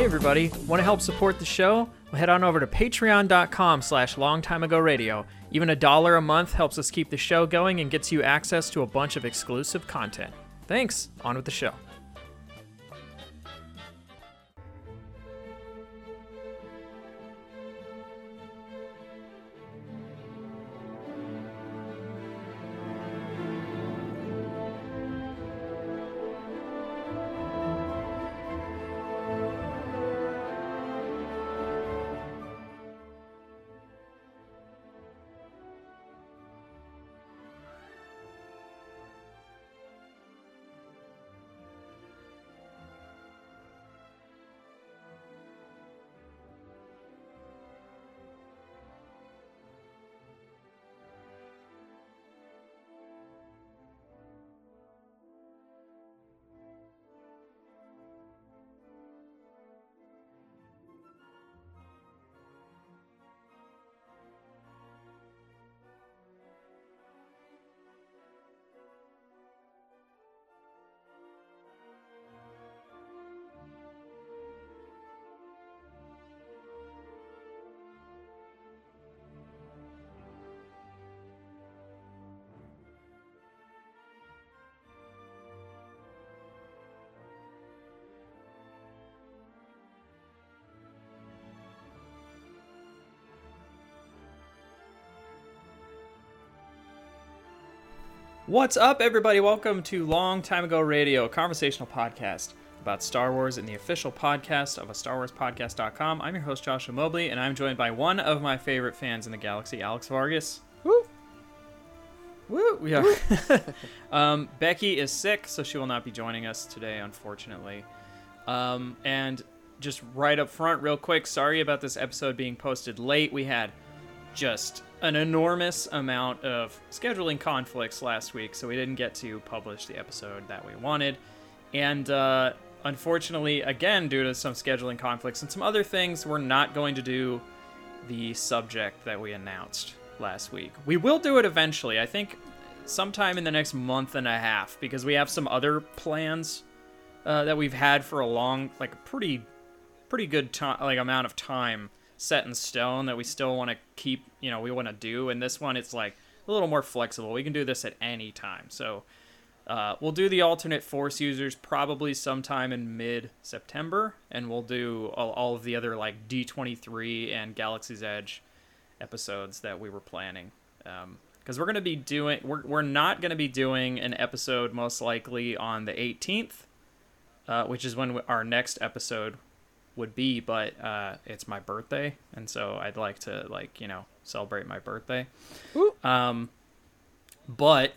Hey everybody, want to help support the show? Well, head on over to patreon.com slash longtimeagoradio. Even a dollar a month helps us keep the show going and gets you access to a bunch of exclusive content. Thanks, on with the show. What's up, everybody? Welcome to Long Time Ago Radio, a conversational podcast about Star Wars and the official podcast of a Star Wars Podcast.com. I'm your host, Joshua Mobley, and I'm joined by one of my favorite fans in the galaxy, Alex Vargas. Woo! Woo! Yeah. um, Becky is sick, so she will not be joining us today, unfortunately. Um, and just right up front, real quick, sorry about this episode being posted late. We had just an enormous amount of scheduling conflicts last week, so we didn't get to publish the episode that we wanted. And uh, unfortunately, again, due to some scheduling conflicts and some other things, we're not going to do the subject that we announced last week. We will do it eventually, I think sometime in the next month and a half, because we have some other plans uh, that we've had for a long, like, a pretty, pretty good time, like amount of time set in stone that we still want to keep, you know, we want to do. And this one, it's like a little more flexible. We can do this at any time. So uh, we'll do the alternate force users probably sometime in mid September, and we'll do all, all of the other like D23 and Galaxy's Edge episodes that we were planning. Because we're going to be doing, we're, we're not going to be doing an episode most likely on the 18th, uh, which is when our next episode would be, but uh, it's my birthday, and so I'd like to like you know celebrate my birthday. Um, but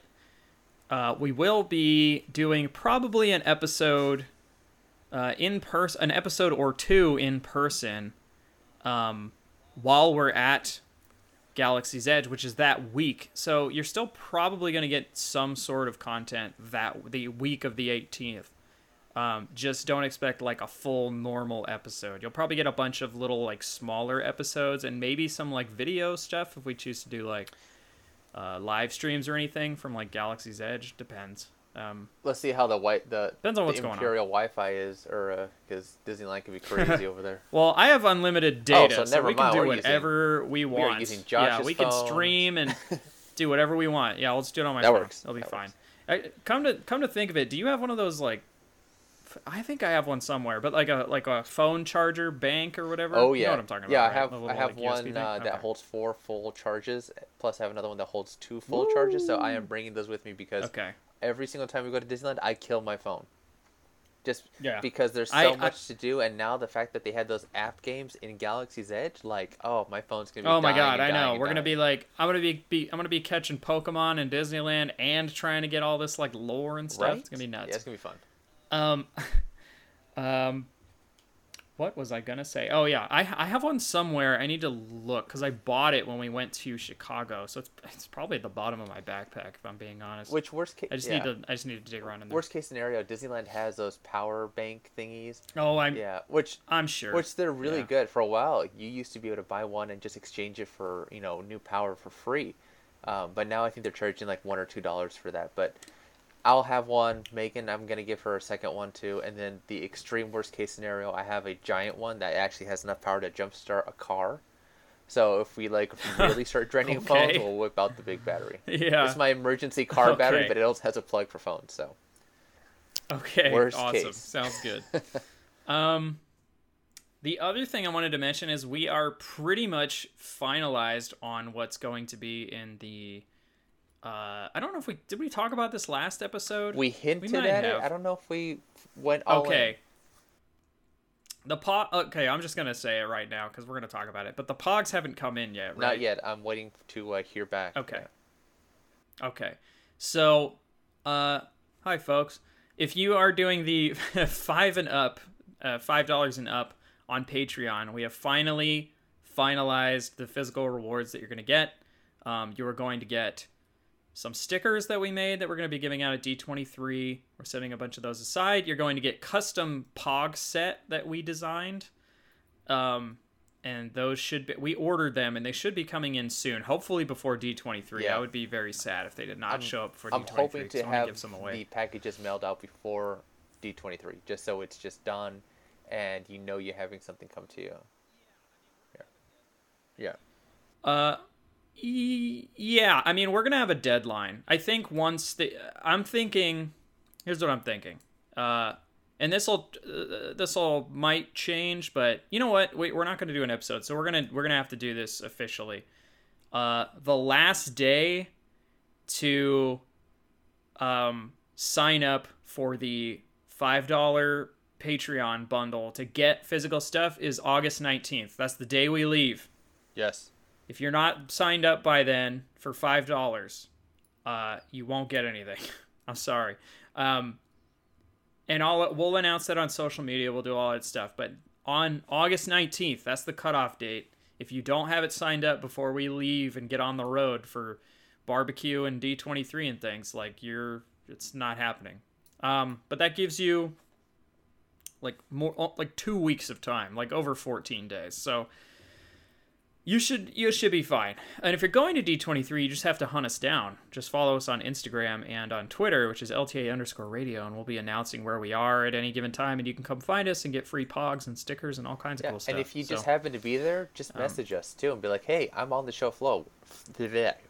uh, we will be doing probably an episode uh, in person, an episode or two in person, um, while we're at Galaxy's Edge, which is that week. So you're still probably going to get some sort of content that the week of the 18th. Um, just don't expect like a full normal episode. You'll probably get a bunch of little like smaller episodes and maybe some like video stuff if we choose to do like uh, live streams or anything from like Galaxy's Edge. Depends. Um, Let's see how the white the, Depends on the what's going on. Imperial Wi-Fi is, or because Disneyland can be crazy over there. well, I have unlimited Oh, data, so so, never we can do We're using- whatever we are want. using yeah, we can stream and do whatever we want. Yeah, let's do it on my That phone. works. It'll be That fine. I, come to come to think of it, do you have one of those like? I think I have one somewhere, but like a like a phone charger bank or whatever. Oh You yeah, know what I'm talking about. yeah. I right? have The I have like, one uh, that Okay. holds four full charges. Plus, I have another one that holds two full charges. So I am bringing those with me because Okay. every single time we go to Disneyland, I kill my phone. Just Yeah. because there's so I- I- much to do, and now the fact that they had those app games in Galaxy's Edge, like, oh, my phone's gonna be. Oh my god, I know. We're gonna be like, I'm gonna be, be, I'm gonna be catching Pokemon in Disneyland and trying to get all this like lore and stuff. right? It's gonna be nuts. Yeah, it's gonna be fun. Um, um, what was I gonna say? Oh yeah, I I have one somewhere. I need to look because I bought it when we went to Chicago, so it's it's probably at the bottom of my backpack if I'm being honest. Which worst case? I just yeah. need to I just need to dig around in there. Worst case scenario, Disneyland has those power bank thingies. oh, I'm Yeah, which I'm sure. which they're really Yeah. good. For a while, you used to be able to buy one and just exchange it for you know new power for free, um, but now I think they're charging like one or two dollars for that. But I'll have one. Megan, I'm gonna give her a second one too. And then the extreme worst case scenario, I have a giant one that actually has enough power to jumpstart a car. So if we like really start draining Okay. phones, we'll whip out the big battery. Yeah. It's my emergency car battery, but it also has a plug for phones. So Okay. Worst awesome. case. Sounds good. um, the other thing I wanted to mention is we are pretty much finalized on what's going to be in the. Uh, I don't know if we did we talk about this last episode. we hinted might at have. it. I don't know if we went all in. okay. The po Okay, I'm just gonna say it right now because we're gonna talk about it. But the pogs haven't come in yet, right? Not yet. I'm waiting to uh, hear back. Okay. Okay. So, uh, hi folks. If you are doing the five and up, uh, five dollars and up on Patreon, we have finally finalized the physical rewards that you're going to get. Um, you are going to get some stickers that we made that we're going to be giving out at D23. We're setting a bunch of those aside. You're going to get custom Pog set that we designed. Um, and those should be we ordered them and they should be coming in soon hopefully before d23 Yeah. i would be very sad if they did not I'm- show up for I'm d23 I'm hoping wanna have give some away the packages mailed out before D23, just so it's just done, and you know you're having something come to you. Yeah. Yeah. uh yeah i mean we're gonna have a deadline i think once the i'm thinking here's what i'm thinking uh and this will uh, this all might change but you know what Wait, we're not to do an episode so we're to we're to have to do this officially uh the last day to um sign up for the $5 Patreon bundle to get physical stuff is August 19th. That's the day we leave. Yes. If you're not signed up by then for five dollars, uh, you won't get anything. I'm sorry. Um, and I'll we'll announce that on social media. We'll do all that stuff. But on August 19th, that's the cutoff date. If you don't have it signed up before we leave and get on the road for barbecue and D23 and things, like you're, it's not happening. Um, but that gives you like more like two weeks of time, like over 14 days. So you should you should be fine. And if you're going to D23, you just have to hunt us down. Just follow us on Instagram and on Twitter, which is LTA underscore radio, and we'll be announcing where we are at any given time, and you can come find us and get free pogs and stickers and all kinds of Yeah. cool stuff. and if you just happen to be there, just message us too and be like, "Hey, I'm on the show flow.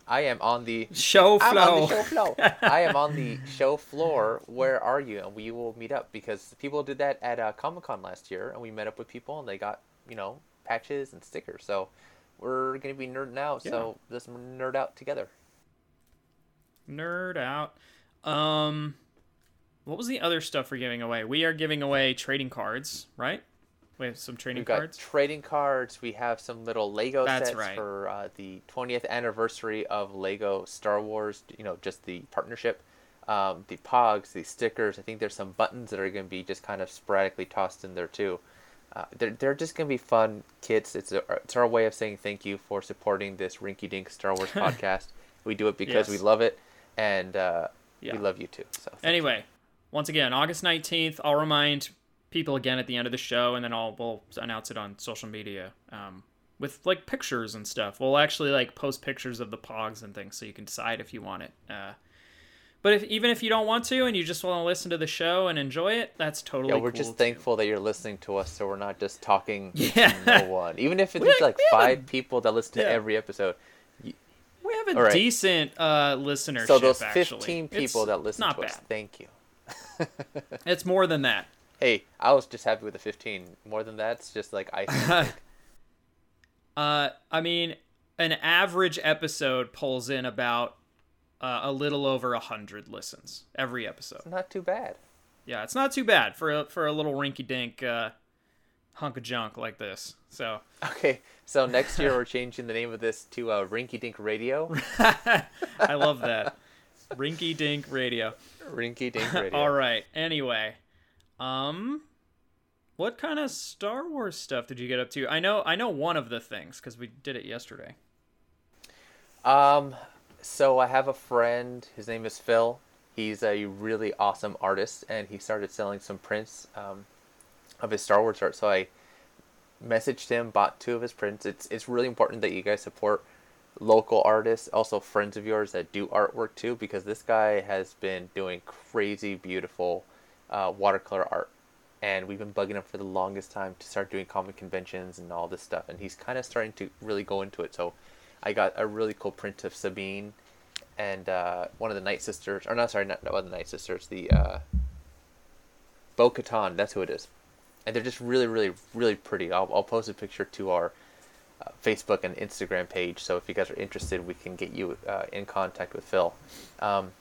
I am on the show floor. I'm on the show floor. I am on the show floor. Where are you? And we will meet up because people did that at uh, Comic Con last year, and we met up with people, and they got you know patches and stickers. So we're gonna be nerding out. So let's nerd out together. Nerd out. Um, what was the other stuff we're giving away? We are giving away trading cards, right? We have some trading We've got cards. trading cards. We have some little Lego That's sets right. for uh, the 20th anniversary of Lego Star Wars. You know, just the partnership. Um, the Pogs, the stickers. I think there's some buttons that are going to be just kind of sporadically tossed in there too. Uh, they're, they're just going to be fun kits. It's, a, it's our way of saying thank you for supporting this Rinky Dink Star Wars podcast. We do it because we love it, and uh, Yeah. we love you too. So thank you. Anyway, once again, August 19th, I'll remind people again at the end of the show, and then I'll we'll announce it on social media um, with like pictures and stuff. We'll actually like post pictures of the pogs and things, so you can decide if you want it. Uh, but if, even if you don't want to, and you just want to listen to the show and enjoy it, that's totally. Yeah, we're cool, just too. thankful that you're listening to us, so we're not just talking Yeah. to no one. Even if it's like we have a- five people that listen to every episode. We have a right. decent uh, listenership. So those actually. 15 people It's that listen not to us, bad. thank you. It's more than that. Hey, I was just happy with the 15. More than that, it's just like icing. on the cake. Uh, I mean, an average episode pulls in about uh, a little over a hundred listens every episode. Not too bad. Yeah, it's not too bad for a, for a little rinky-dink uh, hunk of junk like this. So Okay, so next year we're changing the name of this to uh, Rinky Dink Radio. I love that rinky-dink radio. Rinky Dink Radio. All right. Anyway, um, what kind of Star Wars stuff did you get up to? I know I know one of the things because we did it yesterday. Um, so I have a friend. His name is Phil. He's a really awesome artist, and he started selling some prints um, of his Star Wars art. So I messaged him, bought two of his prints. It's it's really important that you guys support local artists, also friends of yours that do artwork too, because this guy has been doing crazy beautiful uh, watercolor art, and we've been bugging him for the longest time to start doing comic conventions and all this stuff, and he's kind of starting to really go into it. So, I got a really cool print of Sabine and uh, one of the Night Sisters, or not sorry, not, not one of the Night Sisters, the uh, Bo Katan. That's who it is, and they're just really, really, really pretty. I'll, I'll post a picture to our uh, Facebook and Instagram page. So if you guys are interested, we can get you uh, in contact with Phil. Um,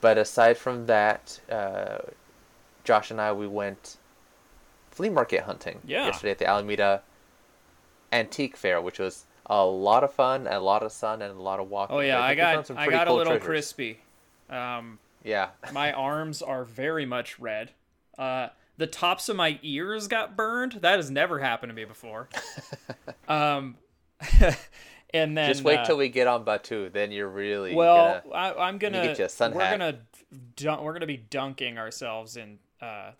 but aside from that, uh, Josh and I we went flea market hunting Yeah. yesterday at the Alameda Antique Fair, which was a lot of fun, a lot of sun, and a lot of walking. Oh yeah, think I got some I got a little treasures. crispy. Um, Yeah, my arms are very much red. Uh, the tops of my ears got burned. That has never happened to me before. um, and then just wait uh, till we get on Batuu, then you're really Well, gonna- I, I'm gonna. get you a sun we're hat. gonna dun- we're gonna be dunking ourselves in uh,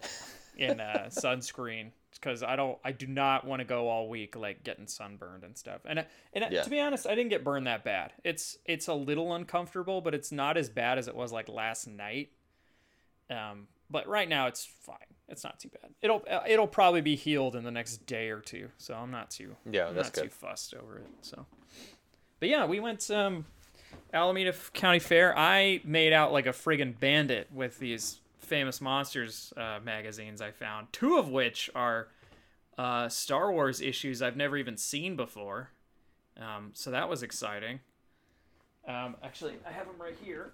in uh, sunscreen because I don't. I do not want to go all week like getting sunburned and stuff. And and Yeah. to be honest, I didn't get burned that bad. It's it's a little uncomfortable, but it's not as bad as it was like last night. Um, but right now it's fine. It's not too bad. It'll uh, it'll probably be healed in the next day or two, so I'm not too Yeah, I'm that's not too good. fussed over it. So, but yeah, we went um Alameda County Fair. I made out like a friggin' bandit with these famous monsters uh, magazines I found. Two of which are uh, Star Wars issues I've never even seen before. Um, so that was exciting. Um, actually, I have them right here.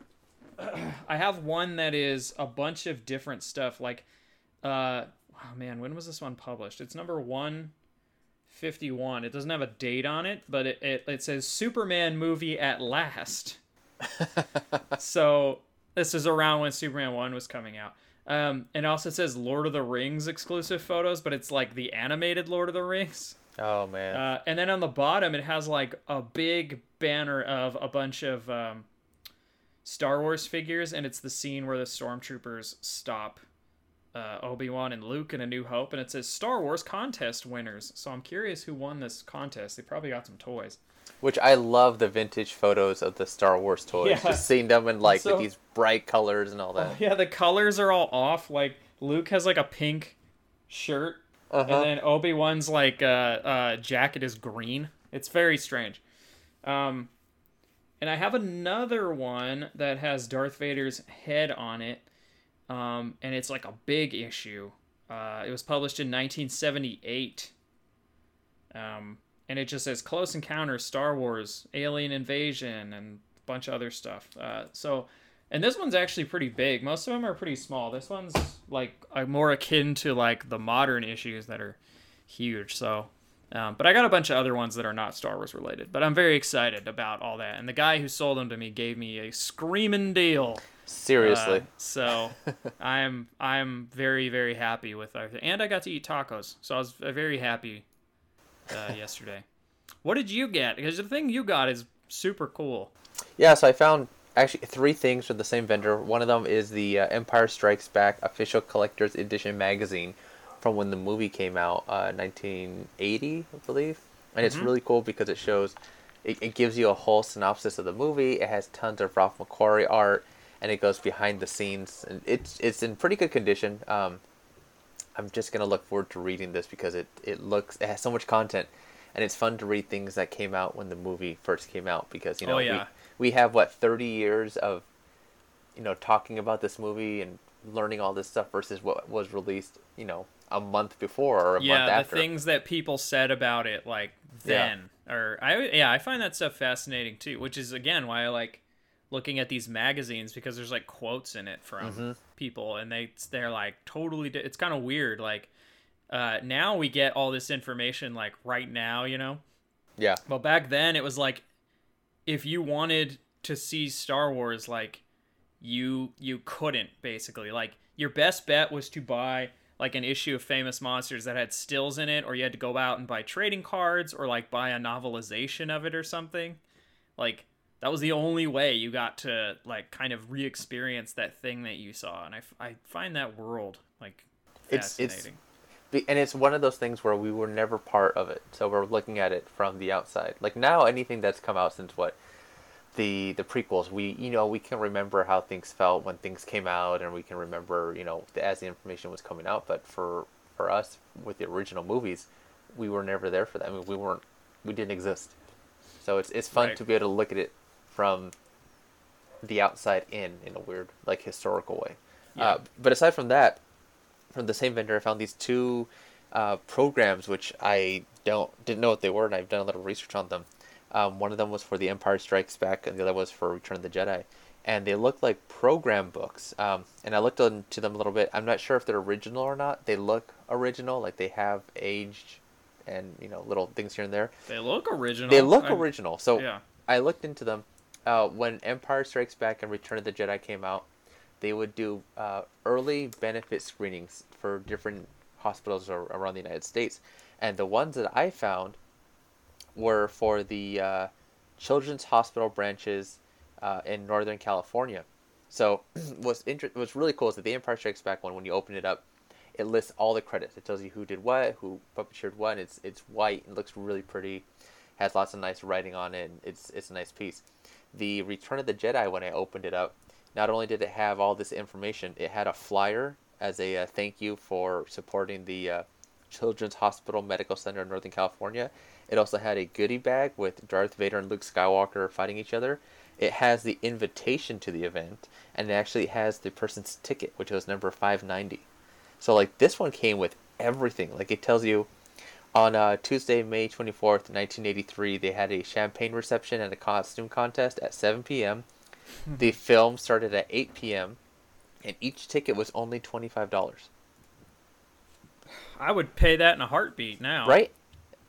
I have one that is a bunch of different stuff. Like, uh, oh man, when was this one published? It's number one 51. It doesn't have a date on it, but it, it, it says Superman movie at last. so this is around when Superman 1 was coming out. Um, and also says Lord of the Rings exclusive photos, but it's like the animated Lord of the Rings. Oh man, Uh, and then on the bottom, it has like a big banner of a bunch of um, Star Wars figures, and it's the scene where the stormtroopers stop uh, Obi Wan and Luke in A New Hope, and it says Star Wars contest winners. So I'm curious who won this contest. They probably got some toys. Which I love the vintage photos of the Star Wars toys. Yeah. Just seeing them in like So- with these bright colors and all that. Yeah, the colors are all off. Like Luke has like a pink shirt, Uh-huh. and then Obi Wan's like uh, uh, jacket is green. It's very strange. Um, and I have another one that has Darth Vader's head on it, um, and it's like a big issue. Uh, it was published in 1978. Um, and it just says Close Encounters, Star Wars, Alien Invasion, and a bunch of other stuff. Uh, so, and this one's actually pretty big. Most of them are pretty small. This one's like uh, more akin to like the modern issues that are huge. So, um, but I got a bunch of other ones that are not Star Wars related. But I'm very excited about all that. And the guy who sold them to me gave me a screaming deal. Seriously. Uh, so I'm I'm very very happy with everything, and I got to eat tacos, so I was uh, very happy uh, yesterday. What did you get? Because the thing you got is super cool. Yeah, so I found actually three things from the same vendor. One of them is the uh, Empire Strikes Back official collector's edition magazine from when the movie came out, uh, 1980, I believe. And it's really cool because it shows, it, it gives you a whole synopsis of the movie. It has tons of Ralph McQuarrie art, and it goes behind the scenes. And it's it's in pretty good condition. Um, I'm just gonna look forward to reading this because it it looks it has so much content, and it's fun to read things that came out when the movie first came out because you oh, know Oh, yeah. we we have what 30 years of you know talking about this movie and learning all this stuff versus what was released you know a month before or a yeah, month the things that people said about it, like Yeah. then, or I yeah, I find that stuff fascinating too. Which is again why I like looking at these magazines because there's like quotes in it from Mm-hmm. people, and they they're like totally. di- It's kind of weird. Like uh, now we get all this information like right now, you know. Yeah, But back then it was like if you wanted to see Star Wars like you you couldn't basically. Like your best bet was to buy like an issue of Famous Monsters that had stills in it or you had to go out and buy trading cards or like buy a novelization of it or something. Like that was the only way you got to like kind of re-experience that thing that you saw and i, I find that world like It's- it's- fascinating. And it's one of those things where we were never part of it, so we're looking at it from the outside. Like now, anything that's come out since what the the prequels, we you know we can remember how things felt when things came out, and we can remember you know the, as the information was coming out. But for for us with the original movies, we were never there for that. I mean, we weren't we didn't exist. So it's it's fun Right. to be able to look at it from the outside in in a weird like historical way. Yeah. Uh, but aside from that, from the same vendor, I found these two uh, programs which I don't didn't know what they were, and I've done a little research on them. Um, one of them was for The Empire Strikes Back, and the other was for Return of the Jedi, and they look like program books. Um, and I looked into them a little bit. I'm not sure if they're original or not. They look original, like they have aged, and you know little things here and there. They look original. They look I'm- original. So Yeah. I looked into them. Uh, when Empire Strikes Back and Return of the Jedi came out, they would do uh, early benefit screenings for different hospitals ar- around the United States, and the ones that I found were for the uh, children's hospital branches uh, in Northern California. So what's inter- what's really cool is that the Empire Strikes Back one, when you open it up, it lists all the credits. It tells you who did what, who puppeteered what. It's it's white and looks really pretty, has lots of nice writing on it. It's it's a nice piece. The Return of the Jedi, when I opened it up, not only did it have all this information, it had a flyer as a uh, thank you for supporting the uh, Children's Hospital Medical Center in Northern California. It also had a goodie bag with Darth Vader and Luke Skywalker fighting each other. It has the invitation to the event, and it actually has the person's ticket, which was number 590. So, like, this one came with everything. Like, it tells you on uh, Tuesday, May 24th, 1983, they had a champagne reception and a costume contest at 7 p.m. the film started at 8 p.m., and each ticket was only $25. I would pay that in a heartbeat now. Right?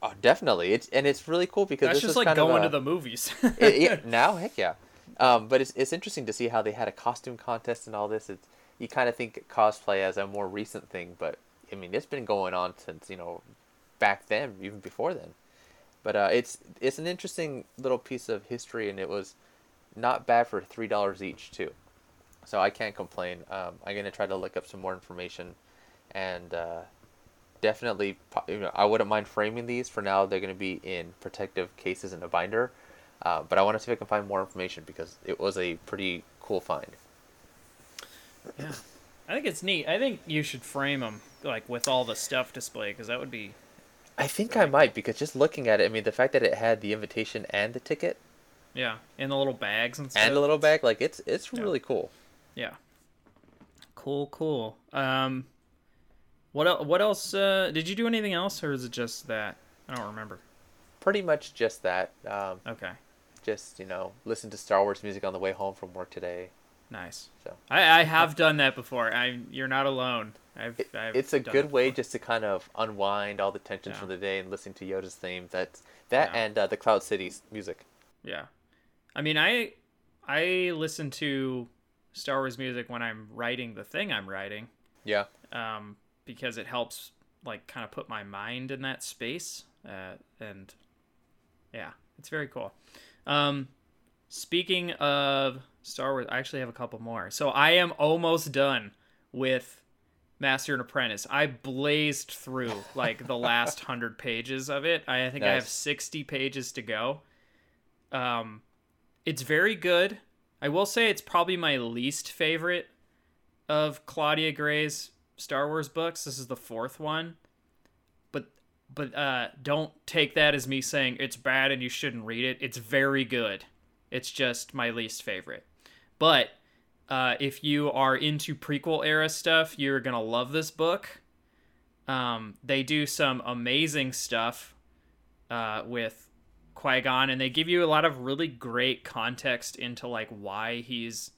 Oh, definitely. It's and it's really cool because That's this just like kind going of to the movies. it, yeah, now, heck yeah. Um, but it's it's interesting to see how they had a costume contest and all this. It's you kind of think cosplay as a more recent thing, but I mean it's been going on since you know back then, even before then. But uh, it's it's an interesting little piece of history, and it was not bad for three dollars each too. So I can't complain. Um, I'm gonna try to look up some more information, and uh, definitely, you know, I wouldn't mind framing these. For now, they're gonna be in protective cases in a binder. Uh, but I want to see if I can find more information because it was a pretty cool find. yeah. I think it's neat. I think you should frame them like with all the stuff displayed because that would be I think I might because just looking at it, I mean, the fact that it had the invitation and the ticket yeah and the little bags and stuff. and a little bag, like it's it's Yeah. really cool. Yeah. Cool, cool. Um, what el- what else? Uh, did you do anything else, or is it just that? I don't remember. Pretty much just that. Um, Okay, just you know, listen to Star Wars music on the way home from work today. Nice. So. I, I have done that before. I you're not alone. I've, It, I've it's a good way just to kind of unwind all the tensions Yeah. from the day and listen to Yoda's theme. That's that Yeah. and uh, the Cloud Cities music. Yeah, I mean, I I listen to Star Wars music when I'm writing the thing I'm writing. Yeah. um, because it helps like kind of put my mind in that space uh, and yeah it's very cool um, speaking of star wars i actually have a couple more so i am almost done with master and apprentice i blazed through like the last 100 pages of it i think i have 60 pages to go um, it's very good i will say it's probably my least favorite of Claudia Gray's Star Wars books. This is the fourth one. But but uh don't take that as me saying it's bad and you shouldn't read it. It's very good. It's just my least favorite. But uh, if you are into prequel era stuff, you're gonna love this book. Um, they do some amazing stuff uh, with Qui Gon, and they give you a lot of really great context into like why he's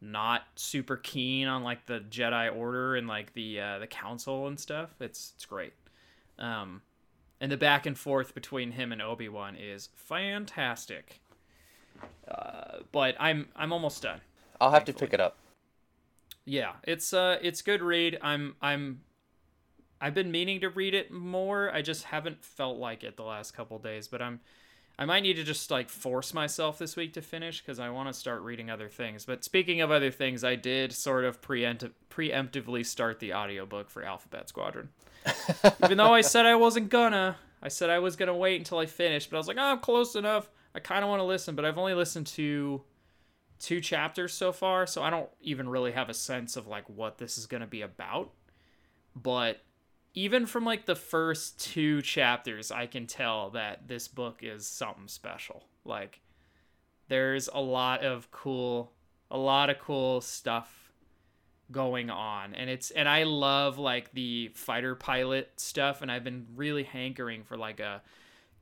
not super keen on like the Jedi Order and like the uh, the Council and stuff. It's it's great. Um, and the back and forth between him and Obi Wan is fantastic. Uh, but I'm I'm almost done. I'll have to pick it up. Yeah, it's uh it's good read. I'm I'm I've been meaning to read it more. I just haven't felt like it the last couple days, but I'm I might need to just like force myself this week to finish because I want to start reading other things. But speaking of other things, I did sort of preempt- preemptively start the audiobook for Alphabet Squadron. Even though I said I wasn't gonna, I said I was gonna wait until I finished, but I was like, oh, I'm close enough. I kind of want to listen, but I've only listened to two chapters so far, so I don't even really have a sense of like what this is gonna be about. But even from like the first two chapters, I can tell that this book is something special. Like there's a lot of cool a lot of cool stuff going on and it's and I love like the fighter pilot stuff and I've been really hankering for like a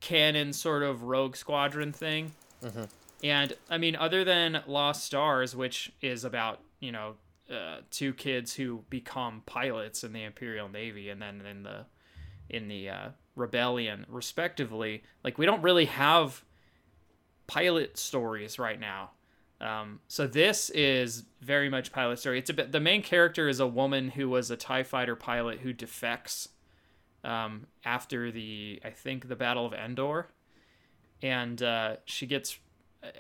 canon sort of rogue squadron thing. Mm-hmm. And I mean other than Lost Stars which is about, you know, uh, two kids who become pilots in the Imperial Navy and then in the in the uh, rebellion respectively like we don't really have pilot stories right now um, so this is very much pilot story it's a bit the main character is a woman who was a tie fighter pilot who defects um, after the i think the battle of endor. And uh, she gets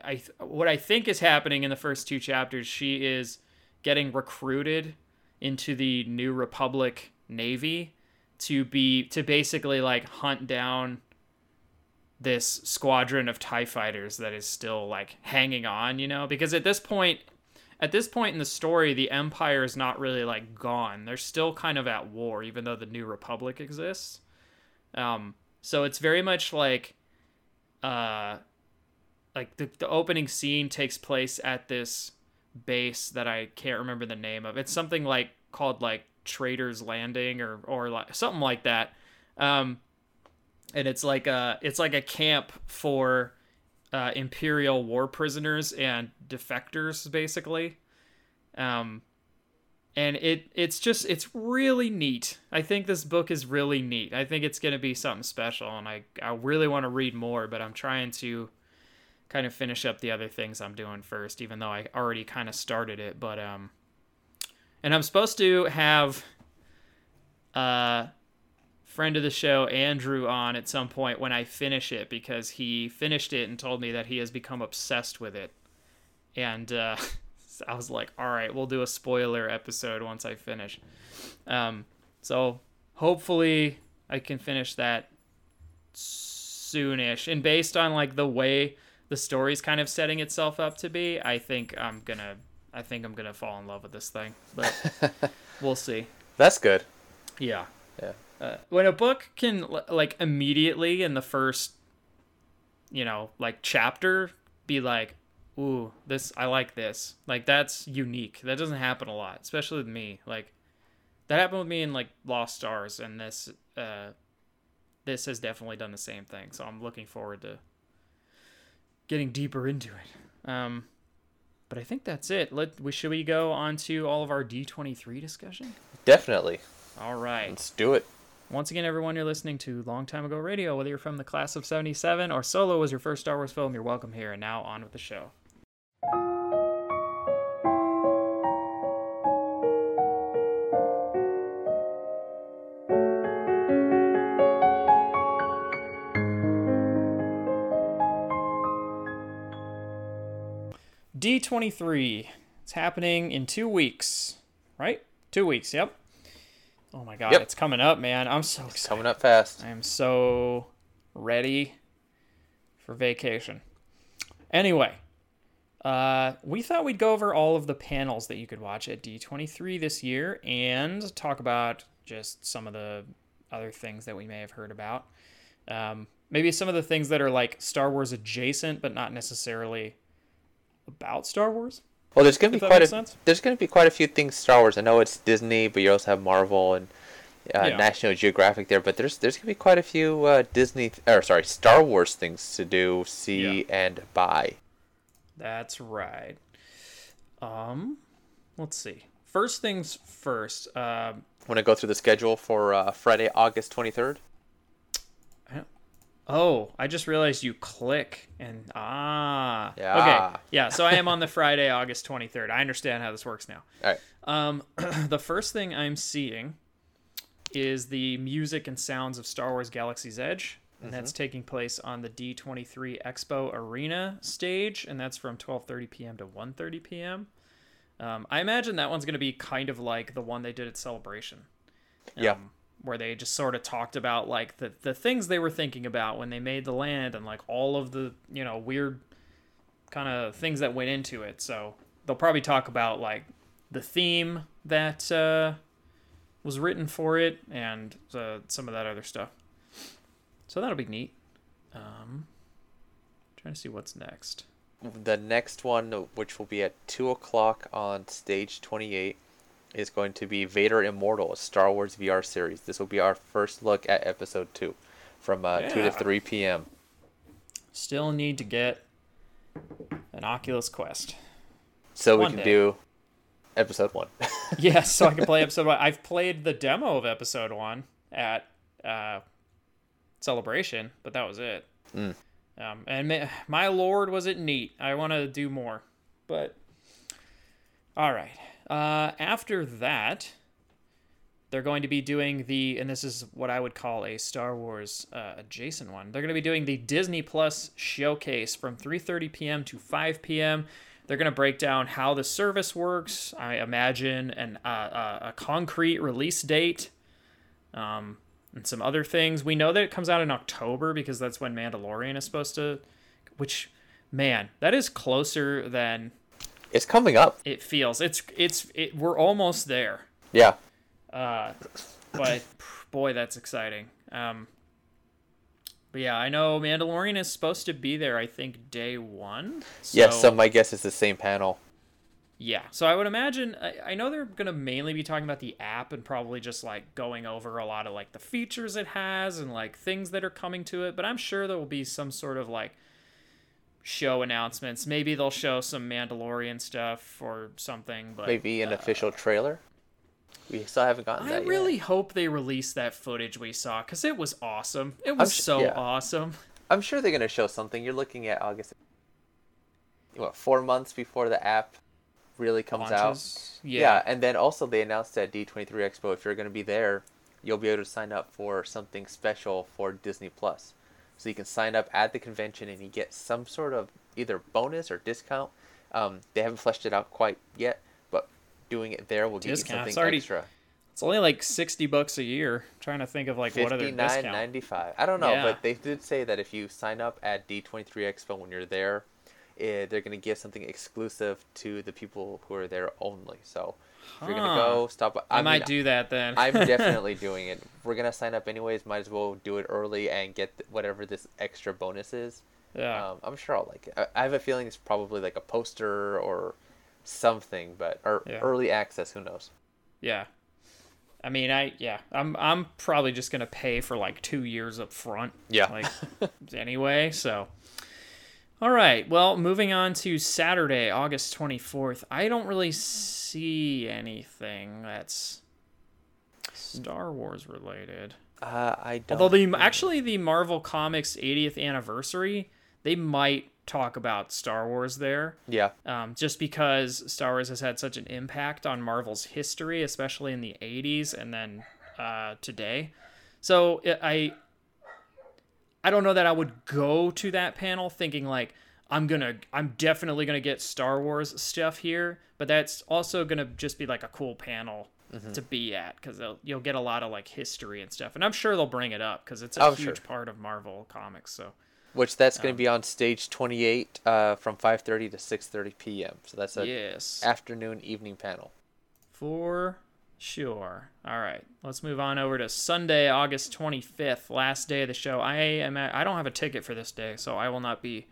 I what I think is happening in the first two chapters, she is getting recruited into the New Republic Navy to be to basically like hunt down this squadron of tie fighters that is still like hanging on, you know, because at this point at this point in the story the empire is not really like gone. They're still kind of at war even though the New Republic exists. Um so it's very much like uh like the, the opening scene takes place at this base that I can't remember the name of. It's something like called like Trader's Landing or or like something like that. Um, and it's like a it's like a camp for uh, imperial war prisoners and defectors basically. Um, and it it's just it's really neat. I think this book is really neat. I think it's gonna be something special, and I I really want to read more, but I'm trying to kind of finish up the other things I'm doing first, even though I already kind of started it. But um, and I'm supposed to have uh friend of the show Andrew on at some point when I finish it because he finished it and told me that he has become obsessed with it. And uh, I was like, all right, we'll do a spoiler episode once I finish. Um, so hopefully I can finish that soonish. And based on like the way the story's kind of setting itself up to be, I think I'm gonna I think I'm gonna fall in love with this thing. But we'll see. That's good. Yeah. Yeah. Uh, when a book can like immediately in the first, you know, like chapter, be like, "Ooh, this I like this." Like that's unique. That doesn't happen a lot, especially with me. Like that happened with me in like Lost Stars, and this uh, this has definitely done the same thing. So I'm looking forward to getting deeper into it. Um, but I think that's it. Let we should we go on to all of our D23 discussion? Definitely. All right. Let's do it. Once again, everyone, you're listening to Long Time Ago Radio. Whether you're from the class of 77 or Solo was your first Star Wars film, you're welcome here. And now on with the show. D23. It's happening in two weeks, right? Two weeks, yep. Oh my god, Yep. it's coming up, man. I'm so It's coming up fast. I am so ready for vacation. Anyway, uh, we thought we'd go over all of the panels that you could watch at D23 this year and talk about just some of the other things that we may have heard about. Um, maybe some of the things that are like Star Wars adjacent, but not necessarily about Star Wars. Well, there's gonna be quite a sense. there's gonna be quite a few things Star Wars. I know it's Disney, but you also have Marvel and uh, Yeah. National Geographic there. But there's there's gonna be quite a few uh, Disney or sorry Star Wars things to do, see, and buy. That's right. Um, let's see. First things first. Um, Want to go through the schedule for uh, Friday, August 23rd? Oh, I just realized you click and ah. Yeah. Okay. Yeah. So I am on the Friday, August twenty third. I understand how this works now. All right. Um, the first thing I'm seeing is the music and sounds of Star Wars Galaxy's Edge. and that's taking place on the D23 Expo Arena stage, and that's from 12:30 p.m. to 1:30 p.m. Um, I imagine that one's going to be kind of like the one they did at Celebration. Yeah. Where they just sort of talked about like the, the things they were thinking about when they made the land and like all of the you know weird kind of things that went into it. So they'll probably talk about like the theme that uh, was written for it and uh, some of that other stuff. So that'll be neat. Um, trying to see what's next. The next one, which will be at 2 o'clock on stage 28, is going to be Vader Immortal, a Star Wars VR series. This will be our first look at episode 2 from uh, 2 to 3 p.m. still need to get an oculus quest So we can day. do episode 1. yeah, so I can play episode one. I've played the demo of episode one at uh, Celebration, but that was it. Mm. Um, and ma- my lord, was it neat! I want to do more, but all right. Uh, after that, they're going to be doing the, and this is what I would call a Star Wars uh, adjacent one. They're going to be doing the Disney Plus showcase from 3:30 p.m. to 5 p.m. They're going to break down how the service works. I imagine an uh, uh, a concrete release date, um, and some other things. We know that it comes out in October because that's when Mandalorian is supposed to. Which, man, that is closer than it's coming up. it feels. It's it's it, we're almost there. Yeah. Uh, but boy, that's exciting. Um, but yeah, I know Mandalorian is supposed to be there. I think day one. So, Yes, so my guess is the same panel. yeah, so I would imagine. I, I know they're gonna mainly be talking about the app and probably just like going over a lot of like the features it has and like things that are coming to it. But I'm sure there will be some sort of like show announcements. Maybe they'll show some Mandalorian stuff or something. But Maybe an uh, official trailer. We still haven't gotten that. I really yet. hope they release that footage we saw because it was awesome. It was sh- so yeah. awesome. I'm sure they're gonna show something. You're looking at August. What four months before the app really comes out? Yeah. Yeah. and then also they announced at D23 Expo if you're going to be there, you'll be able to sign up for something special for Disney Plus. So you can sign up at the convention and you get some sort of either bonus or discount. Um, they haven't fleshed it out quite yet, but doing it there will give you Discount. something It's already- extra. It's only like sixty bucks a year. I'm trying to think of like what other discount. ninety five. I don't know, Yeah. but they did say that if you sign up at D23 Expo when you're there, eh, they're going to give something exclusive to the people who are there only. So if you're to go, stop. by- I, mean, might do that then. I'm definitely doing it. We're gonna sign up anyways. Might as well do it early and get whatever this extra bonus is. yeah. Um, I'm sure I'll like it. I, I have a feeling it's probably like a poster or something, but or Yeah. early access. Who knows? yeah. I mean, I yeah. I'm I'm probably just gonna pay for like two years up front. Yeah. Like anyway, so. All right. Well, moving on to Saturday, August 24th. I don't really see anything that's Star Wars related. Uh, I don't. Although the actually the Marvel Comics 80th anniversary, they might talk about Star Wars there, yeah. um, just because Star Wars has had such an impact on Marvel's history, especially in the 80s and then uh, today. So I, I don't know that I would go to that panel thinking like I'm gonna, I'm definitely gonna get Star Wars stuff here, but that's also gonna just be like a cool panel. To be at because you'll get a lot of like history and stuff, and I'm sure they'll bring it up because it's a Oh, huge sure. part of Marvel comics. So Which that's gonna Um, be on stage 28 uh, from 5:30 to 6:30 p.m. So that's a yes, afternoon evening panel. For sure. All right, let's move on over to Sunday, August 25th, last day of the show. I am at, I don't have a ticket for this day, so I will not be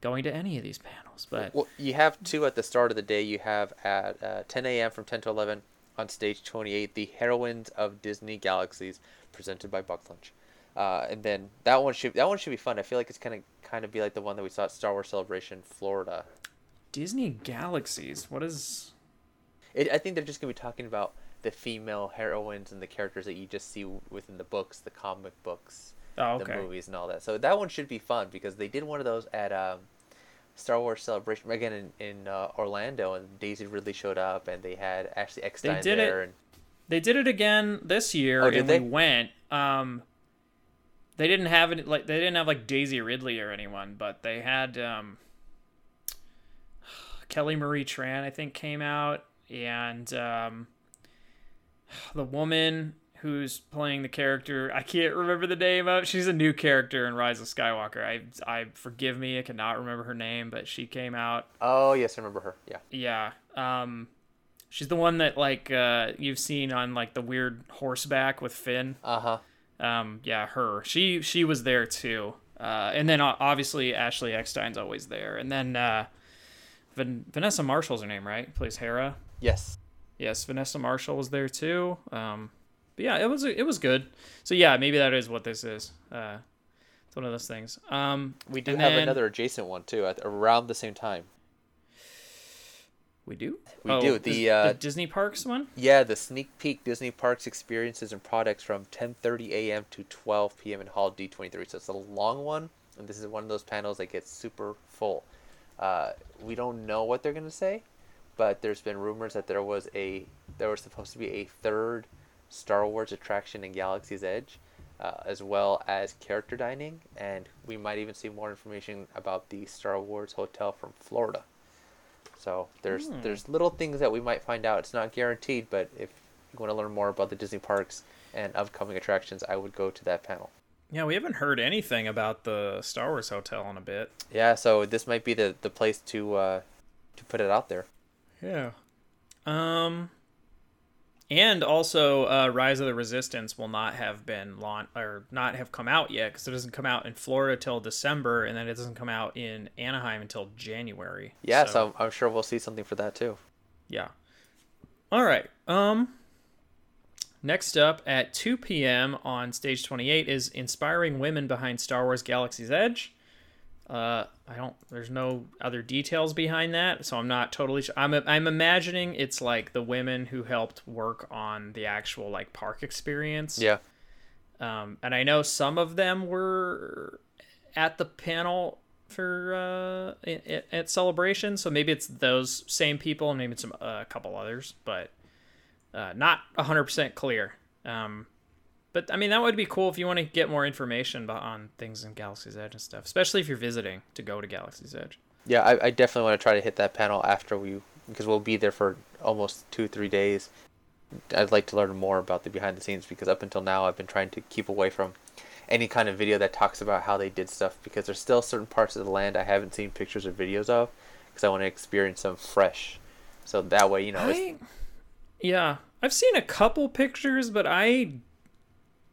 going to any of these panels. But Well, you have two at the start of the day. You have at uh, 10 a.m. from 10 to 11 on stage 28, the Heroines of Disney Galaxies, presented by Buck Lunch. Uh, and then that one should that one should be fun. I feel like it's gonna kind of be like the one that we saw at Star Wars Celebration, Florida. Disney Galaxies, what is? It, I think they're just gonna be talking about the female heroines and the characters that you just see within the books, the comic books, Oh, the movies, and all that. So that one should be fun because they did one of those at um, Star Wars Celebration again in in uh, Orlando, and Daisy Ridley showed up, and they had Ashley Eckstein they did it- and They did it again this year, Oh, and they? we went. Um, they didn't have it like they didn't have like Daisy Ridley or anyone, but they had um, Kelly Marie Tran, I think, came out, and um, the woman who's playing the character I can't remember the name of. She's a new character in Rise of Skywalker. I I forgive me, I cannot remember her name, but she came out. Oh yes, I remember her. Yeah. Yeah. Um, she's the one that like uh, you've seen on like the weird horseback with Finn. Uh huh. Um, yeah, her. She she was there too. Uh, and then obviously Ashley Eckstein's always there. And then uh, Van- Vanessa Marshall's her name, right? Plays Hera. Yes. Yes, Vanessa Marshall was there too. Um, but yeah, it was it was good. So yeah, maybe that is what this is. Uh, it's one of those things. Um, We do have then- another adjacent one too, at around the same time. We do. We do. is The, uh, the Disney Parks one. Yeah, the sneak peek Disney Parks experiences and products from 10:30 a.m. to 12 p.m. in Hall D23. So it's a long one, and this is one of those panels that gets super full. Uh, we don't know what they're gonna say, but there's been rumors that there was a there was supposed to be a third Star Wars attraction in Galaxy's Edge, uh, as well as character dining, and we might even see more information about the Star Wars hotel from Florida. So there's Hmm. there's little things that we might find out. It's not guaranteed, but if you want to learn more about the Disney parks and upcoming attractions, I would go to that panel. Yeah, we haven't heard anything about the Star Wars hotel in a bit. Yeah, so this might be the, the place to uh, to put it out there. Yeah. Um. And also, uh, Rise of the Resistance will not have been launched or not have come out yet because it doesn't come out in Florida till December, and then it doesn't come out in Anaheim until January. Yeah, so, I'm sure we'll see something for that too. Yeah. All right. Um next up at 2 p.m. on stage 28 is Inspiring Women Behind Star Wars Galaxy's Edge. Uh I don't there's no other details behind that, so I'm not totally sure. I'm I'm imagining it's like the women who helped work on the actual like park experience. Yeah. Um, and I know some of them were at the panel for uh, at, at celebration, so maybe it's those same people, and maybe it's some, uh, a couple others, but uh, not hundred percent clear. Um, but I mean, that would be cool if you want to get more information about, on things in Galaxy's Edge and stuff, especially if you're visiting to go to Galaxy's Edge. Yeah, I, I definitely want to try to hit that panel after we because we'll be there for almost two three days. I'd like to learn more about the behind the scenes because up until now I've been trying to keep away from any kind of video that talks about how they did stuff because there's still certain parts of the land I haven't seen pictures or videos of because I want to experience them fresh. So that way, you know, I, yeah, I've seen a couple pictures, but I,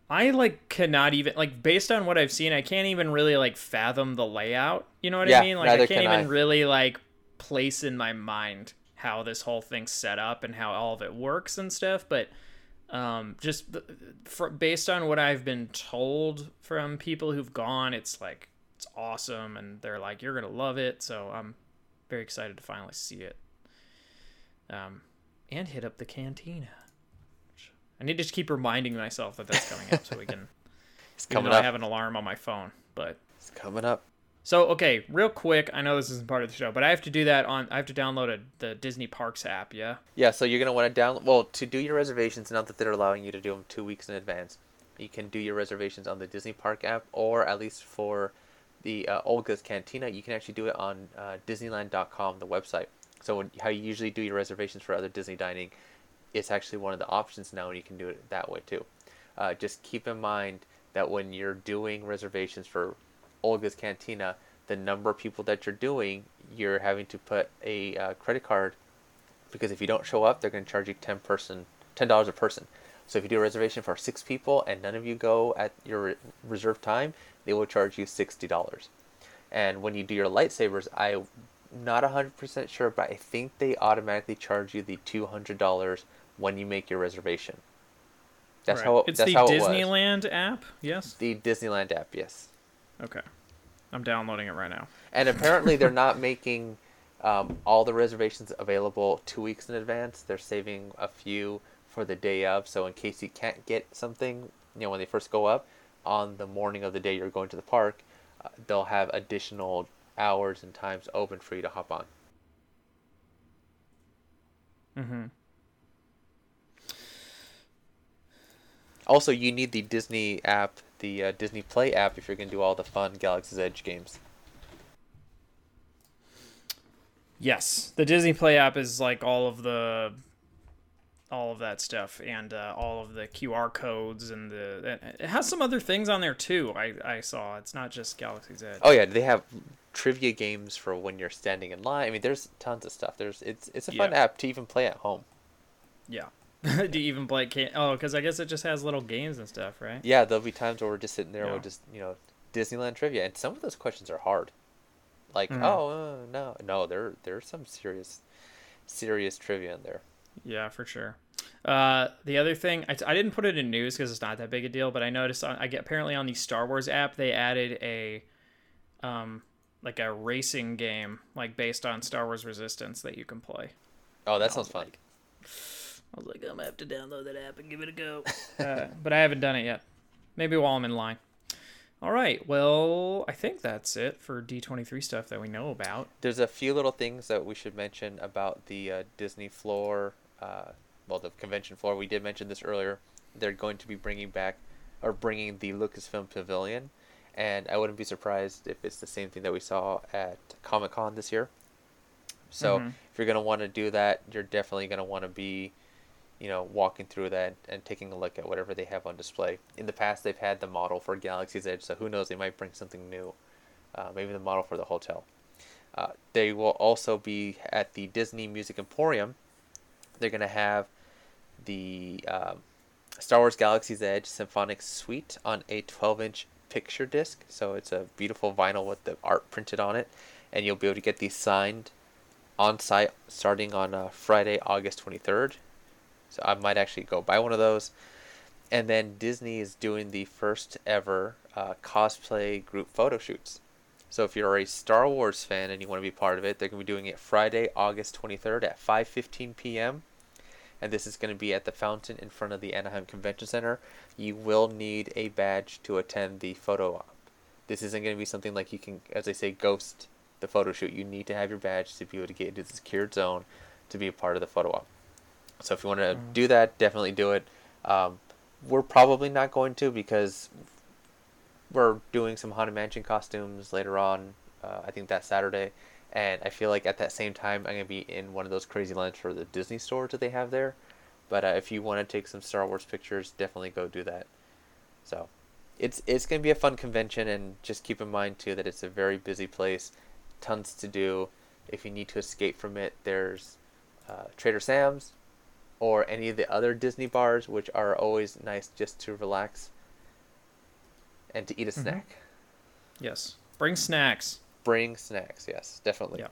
I like cannot even like based on what I've seen, I can't even really like fathom the layout. You know what Yeah, I mean? Like I can't can even I. really like place in my mind how this whole thing's set up and how all of it works and stuff. But um, just for, based on what I've been told from people who've gone, it's like it's awesome, and they're like you're gonna love it. So I'm very excited to finally see it. Um, and hit up the cantina. I need to just keep reminding myself that that's coming up so we can. it's coming though I have an alarm on my phone, but It's coming up. so okay, real quick. I know this isn't part of the show, but I have to do that on. I have to download a, the Disney Parks app. Yeah. Yeah, so you're gonna want to download. Well, to do your reservations, now that they're allowing you to do them two weeks in advance, you can do your reservations on the Disney Park app, or at least for the uh, Oga's Cantina, you can actually do it on uh, Disneyland.com, the website. So when, how you usually do your reservations for other Disney dining, it's actually one of the options now, and you can do it that way too. Uh, just keep in mind that when you're doing reservations for Oga's Cantina, the number of people that you're doing, you're having to put a uh, credit card because if you don't show up, they're going to charge you ten person, ten dollars a person. So if you do a reservation for six people and none of you go at your re- reserved time, they will charge you sixty dollars. And when you do your lightsabers, I'm not hundred percent sure, but I think they automatically charge you the two hundred dollars when you make your reservation. That's Right. how it's that's the how it was. Disneyland app. Yes. The Disneyland app, yes. Okay. I'm downloading it right now. And apparently, they're not making um, all the reservations available two weeks in advance. They're saving a few for the day of. So in case you can't get something, you know, when they first go up, on the morning of the day you're going to the park, uh, they'll have additional hours and times open for you to hop on. Mm-hmm. Also, you need the Disney app, the uh, Disney Play app if you're gonna do all the fun Galaxy's Edge games. Yes, the Disney Play app is like all of the all of that stuff and uh, all of the QR codes and the it has some other things on there too. I I saw it's not just Galaxy's Edge. Oh yeah, they have trivia games for when you're standing in line. I mean, there's tons of stuff. There's it's it's a fun Yeah. app to even play at home. Yeah. Do you even play? Can- oh, because I guess it just has little games and stuff, right? Yeah, there'll be times where we're just sitting there Yeah. with just you know Disneyland trivia, and some of those questions are hard. Like, Mhm. oh uh, no, no, there there's some serious, serious trivia in there. Yeah, for sure. Uh, the other thing, I, I didn't put it in news because it's not that big a deal, but I noticed on, I get apparently on the Star Wars app they added a, um, like a racing game like based on Star Wars Resistance that you can play. Oh, that sounds fun. like- I was like, I'm gonna have to download that app and give it a go. uh, but I haven't done it yet. Maybe while I'm in line. All right. Well, I think that's it for D23 stuff that we know about. There's a few little things that we should mention about the uh, Disney floor, uh, well, the convention floor. We did mention this earlier. They're going to be bringing back or bringing the Lucasfilm Pavilion, and I wouldn't be surprised if it's the same thing that we saw at Comic Con this year. So Mhm. if you're gonna want to do that, you're definitely gonna want to be, you know, walking through that and taking a look at whatever they have on display. In the past, they've had the model for Galaxy's Edge, so who knows? They might bring something new. Uh, maybe the model for the hotel. Uh, they will also be at the Disney Music Emporium. They're going to have the um, Star Wars Galaxy's Edge Symphonic Suite on a 12 inch picture disc. So it's a beautiful vinyl with the art printed on it. And you'll be able to get these signed on site starting on uh, Friday, August 23rd. So I might actually go buy one of those. And then Disney is doing the first ever uh, cosplay group photo shoots. So if you're a Star Wars fan and you want to be part of it, they're going to be doing it Friday, August 23rd at 5:15 p.m. And this is going to be at the fountain in front of the Anaheim Convention Center. You will need a badge to attend the photo op. This isn't going to be something like you can, as they say, ghost the photo shoot. You need to have your badge to be able to get into the secured zone to be a part of the photo op. So if you want to do that, definitely do it. Um, we're probably not going to because we're doing some Haunted Mansion costumes later on. Uh, I think that Saturday, and I feel like at that same time I'm gonna be in one of those crazy lines for the Disney stores that they have there. But uh, if you want to take some Star Wars pictures, definitely go do that. So, it's it's gonna be a fun convention, and just keep in mind too that it's a very busy place, tons to do. If you need to escape from it, there's uh, Trader Sam's, or any of the other Disney bars, which are always nice just to relax and to eat a Mhm. snack. Yes. Bring snacks. Bring snacks, yes, definitely. Yeah.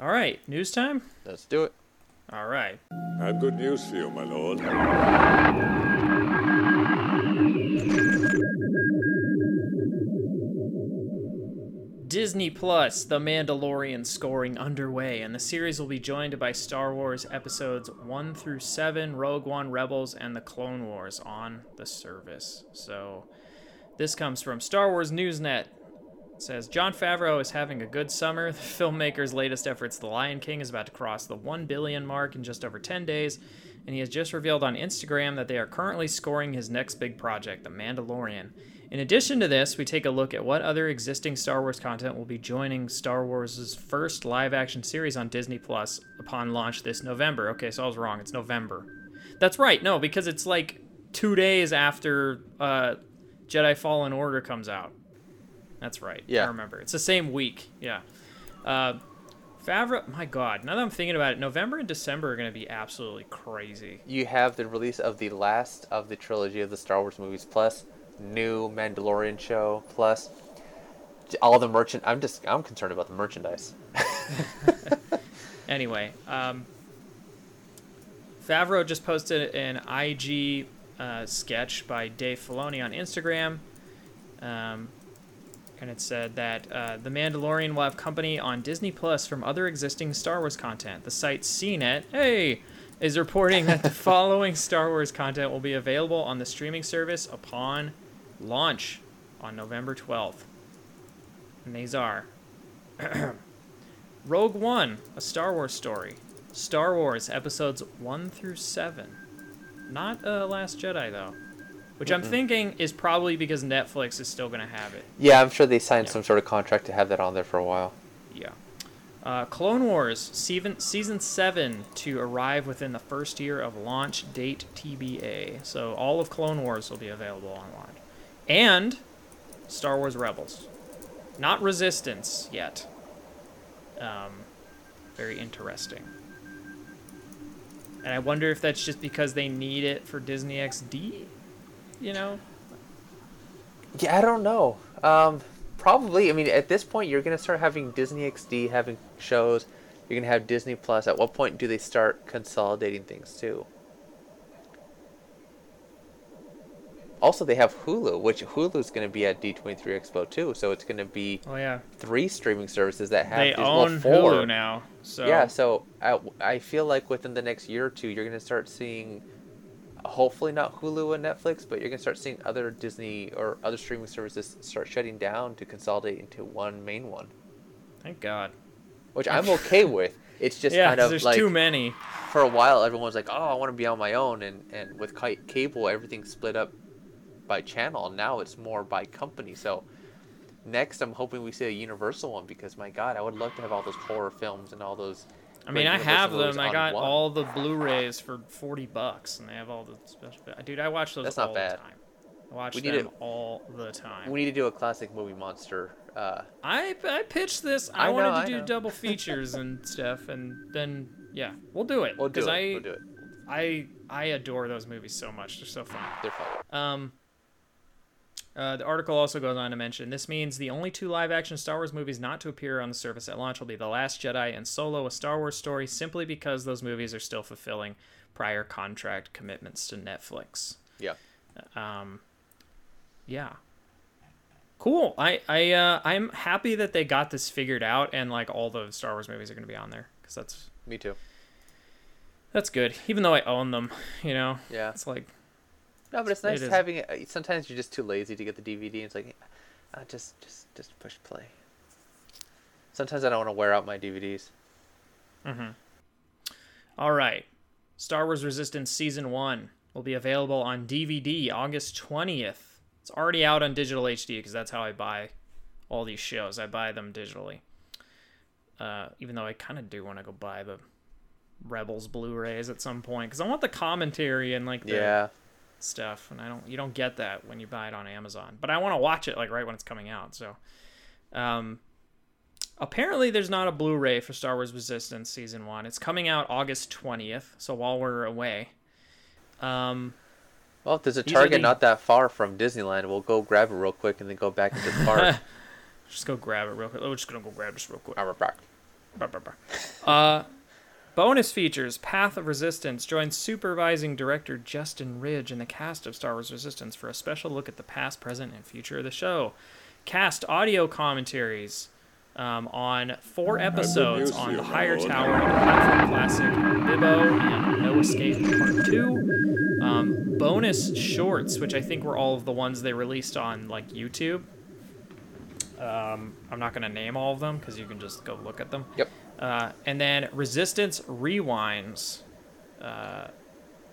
All right. News time. Let's do it. All right. I have good news for you, my lord. Disney Plus, The Mandalorian scoring underway, and the series will be joined by Star Wars episodes 1 through 7, Rogue One, Rebels, and The Clone Wars on the service. So, this comes from Star Wars Newsnet. Says Jon Favreau is having a good summer. The filmmaker's latest efforts, The Lion King, is about to cross the 1 billion mark in just over 10 days, and he has just revealed on Instagram that they are currently scoring his next big project, The Mandalorian. In addition to this, we take a look at what other existing Star Wars content will be joining Star Wars' first live action series on Disney Plus upon launch this November. Okay, so I was wrong. It's November. That's right. No, because it's like two days after uh, Jedi Fallen Order comes out. That's right. Yeah. I remember. It's the same week. Yeah. Uh, Favreau, my God. Now that I'm thinking about it, November and December are going to be absolutely crazy. You have the release of the last of the trilogy of the Star Wars movies, plus new Mandalorian show, plus all the merchant. I'm just I'm concerned about the merchandise. Anyway, um, Favreau just posted an IG uh, sketch by Dave Filoni on Instagram. Um, and it said that uh, The Mandalorian will have company on Disney Plus from other existing Star Wars content. The site CNET, hey, is reporting that the following Star Wars content will be available on the streaming service upon launch on November 12th. And these are Rogue One, a Star Wars story. Star Wars episodes 1 through 7. Not uh, Last Jedi, though. which I'm thinking is probably because Netflix is still going to have it. Yeah, I'm sure they signed Yeah. some sort of contract to have that on there for a while. Yeah. Uh, Clone Wars season season seven to arrive within the first year of launch date TBA. So all of Clone Wars will be available on launch, and Star Wars Rebels, not Resistance yet. Um, very interesting. And I wonder if that's just because they need it for Disney XD. You know, Yeah, I don't know. Um, probably. I mean, at this point, you're gonna start having Disney XD having shows. You're gonna have Disney Plus. At what point do they start consolidating things too? Also, they have Hulu, which Hulu's going to be at D23 Expo too. So it's going to be oh yeah, three streaming services that have they these, own well, four. Hulu now. So Yeah, so I, I feel like within the next year or two, you're going to start seeing, hopefully not Hulu and Netflix, but you're going to start seeing other Disney or other streaming services start shutting down to consolidate into one main one, thank God. which I'm okay with. It's just yeah, kind of there's like too many. for a while, everyone was like, "Oh, I want to be on my own," and and with cable, everything split up by channel. Now it's more by company. So next, I'm hoping we see a Universal one because my God, I would love to have all those horror films and all those. I mean, I have them. I got one. all the Blu-rays for forty bucks, and they have all the special. Dude, I watch those That's not all bad. the time. I watch We need them all the time. We need to do a classic movie monster. Uh, I I pitched this. I, I wanted know, to I do know. double features and stuff, and then yeah, we'll do it. we'll do it. I we'll do it. I I adore those movies so much. They're so fun. They're fun. Um, uh, the article also goes on to mention this means the only two live action Star Wars movies not to appear on the service at launch will be The Last Jedi and Solo, a Star Wars story, simply because those movies are still fulfilling prior contract commitments to Netflix. Yeah. Um, yeah. Cool. I I uh, I'm happy that they got this figured out and like all the Star Wars movies are going to be on there because that's Me too. that's good. Even though I own them, you know, Yeah. it's like No, but it's nice It having it. Sometimes you're just too lazy to get the DVD. and It's like, uh, just, just, just push play. Sometimes I don't want to wear out my DVDs. Mm-hmm. All right. Star Wars Resistance Season 1 will be available on DVD August 20th. It's already out on digital HD because that's how I buy all these shows. I buy them digitally. Uh, even though I kind of do want to go buy the Rebels Blu-rays at some point because I want the commentary and like the Yeah. Stuff, and I don't you don't get that when you buy it on Amazon. But I want to watch it like right when it's coming out. So, um, apparently there's not a Blu-ray for Star Wars Resistance season one. It's coming out August twentieth. So while we're away, um, Well, if there's a Target the- not that far from Disneyland, we'll go grab it real quick and then go back into the park. just go grab it real quick. We're just gonna go grab this real quick. Our back. Bah, bah, bah. Uh, bonus features: Path of Resistance joins supervising director Justin Ridge and the cast of Star Wars Resistance for a special look at the past, present, and future of the show. Cast audio commentaries um, on four episodes on the Higher my lord. Tower, the Platform Classic, Bibo, and No Escape Part Two. Um, bonus shorts, which I think were all of the ones they released on like YouTube. Um, I'm not going to name all of them because you can just go look at them. Yep. Uh, and then Resistance Rewinds, uh,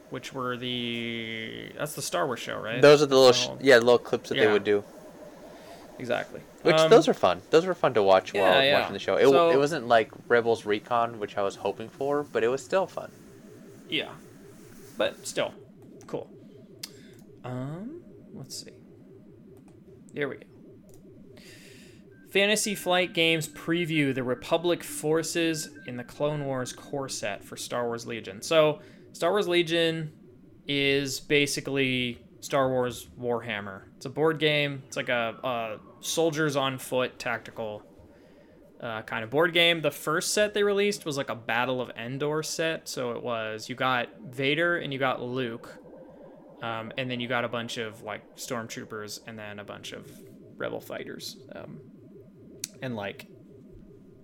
which were the that's the Star Wars show, right? Those are the little, sh- So- yeah, little clips that they would do. exactly. Which Um, those are fun. Those were fun to watch while yeah, yeah. watching the show. It, So- it wasn't like Rebels Recon, which I was hoping for, but it was still fun. yeah, but still cool. Um, let's see. Here we go. Fantasy Flight Games preview the Republic forces in the Clone Wars core set for Star Wars Legion. So, Star Wars Legion is basically Star Wars Warhammer. It's a board game. It's like a, a soldiers on foot tactical uh, kind of board game. The first set they released was like a Battle of Endor set. So it was you got Vader and you got Luke, um, and then you got a bunch of like stormtroopers and then a bunch of rebel fighters. Um, and like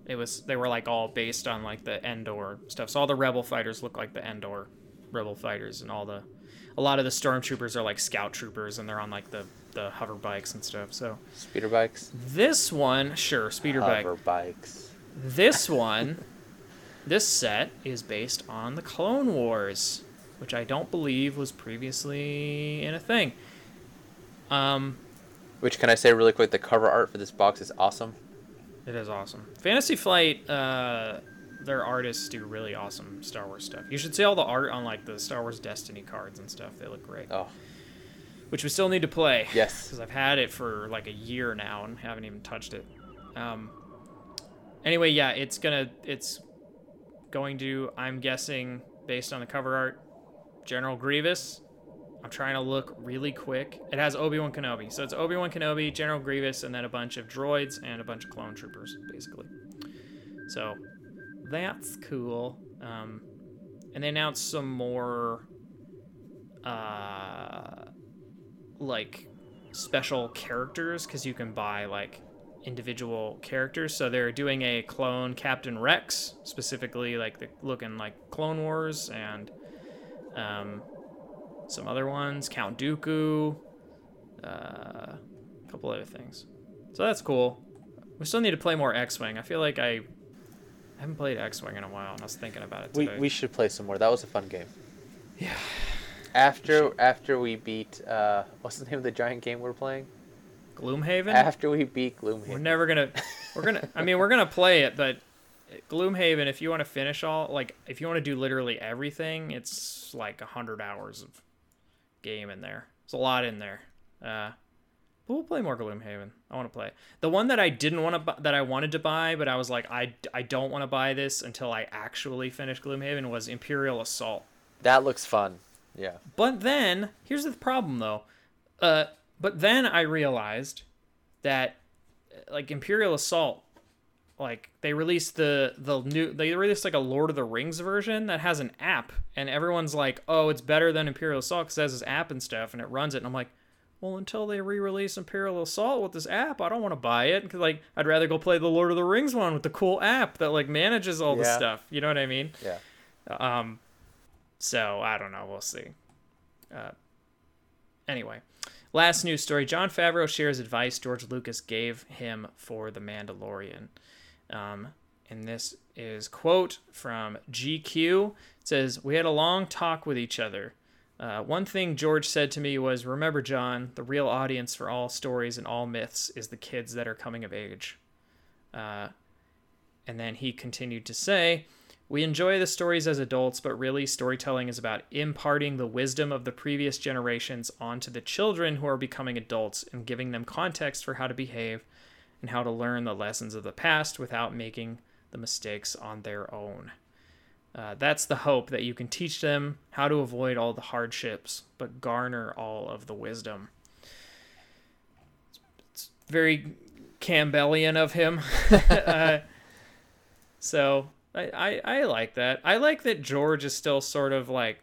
it was they were like all based on like the Endor stuff. So all the rebel fighters look like the Endor rebel fighters, and all the a lot of the stormtroopers are like scout troopers, and they're on like the the hover bikes and stuff. So Speeder bikes, this one, sure, speeder bike. hover bikes. This one, this set is based on the Clone Wars, which I don't believe was previously in a thing. Um, Which can I say really quick? The cover art for this box is awesome. It is awesome. Fantasy Flight, uh, their artists do really awesome Star Wars stuff. You should see all the art on like the Star Wars Destiny cards and stuff. They look great. Oh Which we still need to play. yes. because I've had it for like a year now and haven't even touched it. Um, anyway, yeah, it's gonna it's going to I'm guessing based on the cover art, General Grievous. I'm trying to look really quick. It has Obi Wan Kenobi, so it's Obi Wan Kenobi, General Grievous, and then a bunch of droids and a bunch of clone troopers, basically. So that's cool. Um, and they announced some more. Uh, like special characters because you can buy like individual characters. So they're doing a clone Captain Rex, specifically like the looking like Clone Wars and um, some other ones, Count Dooku, uh, a couple other things. So that's cool. We still need to play more X-wing. I feel like I haven't played X-wing in a while, and I was thinking about it We, today. we should play some more. That was a fun game. Yeah. After after we beat uh what's the name of the giant game we're playing? Gloomhaven. After we beat Gloomhaven, We're never gonna. We're gonna. I mean, we're gonna play it, but Gloomhaven. If you want to finish all, like, if you want to do literally everything, it's like a hundred hours of game in there. There's a lot in there. Uh, but we'll play more Gloomhaven. I want to play the one that I didn't want to bu- that I wanted to buy, but I was like, I I don't want to buy this until I actually finish Gloomhaven. Was Imperial Assault. That looks fun. Yeah. But then, here's the problem though. Uh, but then I realized that like Imperial Assault, like they released the the new they released like a Lord of the Rings version that has an app, and everyone's like, oh, it's better than Imperial Assault because it has this app and stuff, and it runs it. And I'm like, well, until they re-release Imperial Assault with this app, I don't want to buy it because like I'd rather go play the Lord of the Rings one with the cool app that like manages all the stuff. You know what I mean? Yeah. Um, so I don't know. We'll see. Uh, anyway, last news story: Jon Favreau shares advice George Lucas gave him for The Mandalorian. Um, and this is quote from GQ. It says, "We had a long talk with each other. Uh, one thing George said to me was, "Remember, John, the real audience for all stories and all myths is the kids that are coming of age." Uh, and then he continued to say, We enjoy the stories as adults, but really, storytelling is about imparting the wisdom of the previous generations onto the children who are becoming adults and giving them context for how to behave and how to learn the lessons of the past without making the mistakes on their own. Uh, that's the hope that you can teach them how to avoid all the hardships, but garner all of the wisdom. It's very Campbellian of him. uh, so I, I, I like that. I like that George is still sort of like